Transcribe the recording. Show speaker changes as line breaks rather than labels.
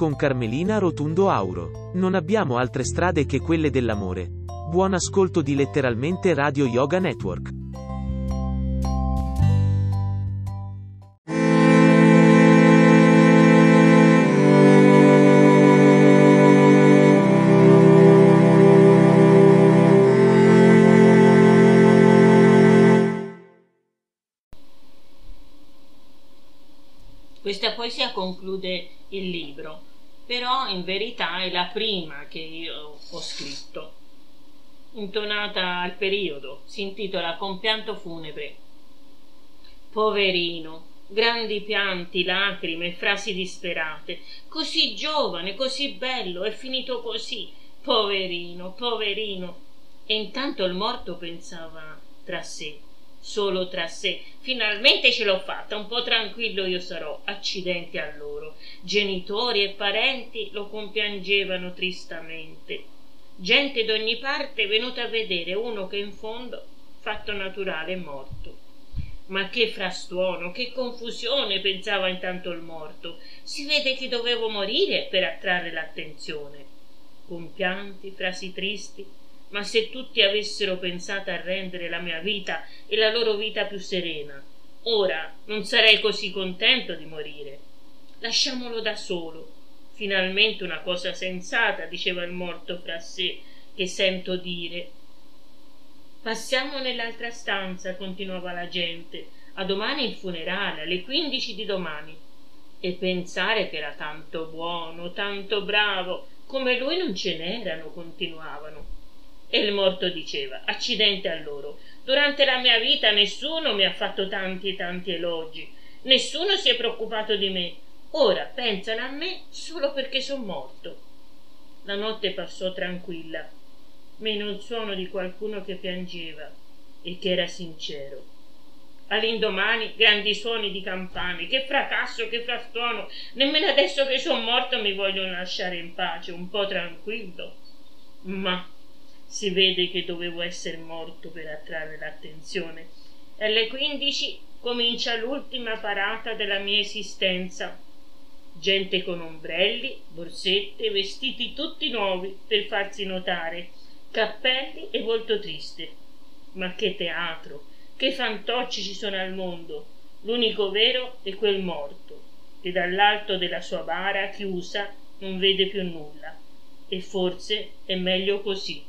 con Carmelina Rotundo Auro. Non abbiamo altre strade che quelle dell'amore. Buon ascolto di letteralmente Radio Yoga Network.
Questa poesia conclude il libro però in verità è la prima che io ho scritto. Intonata al periodo, si intitola Compianto funebre. Poverino, grandi pianti, lacrime, frasi disperate. Così giovane, così bello, è finito così. Poverino, poverino. E intanto il morto pensava tra sé solo tra sé. Finalmente ce l'ho fatta, un po' tranquillo io sarò. Accidenti a loro. Genitori e parenti lo compiangevano tristamente. Gente d'ogni parte venuta a vedere uno che in fondo, fatto naturale, è morto. Ma che frastuono, che confusione, pensava intanto il morto. Si vede che dovevo morire per attrarre l'attenzione. Compianti, frasi tristi, ma se tutti avessero pensato a rendere la mia vita e la loro vita più serena, ora non sarei così contento di morire. Lasciamolo da solo. Finalmente una cosa sensata, diceva il morto fra sé, che sento dire. Passiamo nell'altra stanza, continuava la gente. A domani il funerale, alle quindici di domani. E pensare che era tanto buono, tanto bravo, come lui non ce n'erano, continuavano. E il morto diceva, accidente a loro, durante la mia vita nessuno mi ha fatto tanti e tanti elogi, nessuno si è preoccupato di me, ora pensano a me solo perché sono morto. La notte passò tranquilla, meno il suono di qualcuno che piangeva e che era sincero. All'indomani grandi suoni di campane, che fracasso, che frastuono, nemmeno adesso che sono morto mi vogliono lasciare in pace, un po' tranquillo. Ma si vede che dovevo essere morto per attrarre l'attenzione. Alle quindici comincia l'ultima parata della mia esistenza. Gente con ombrelli, borsette, vestiti tutti nuovi per farsi notare, cappelli e volto triste. Ma che teatro, che fantocci ci sono al mondo. L'unico vero è quel morto, che dall'alto della sua bara chiusa non vede più nulla. E forse è meglio così.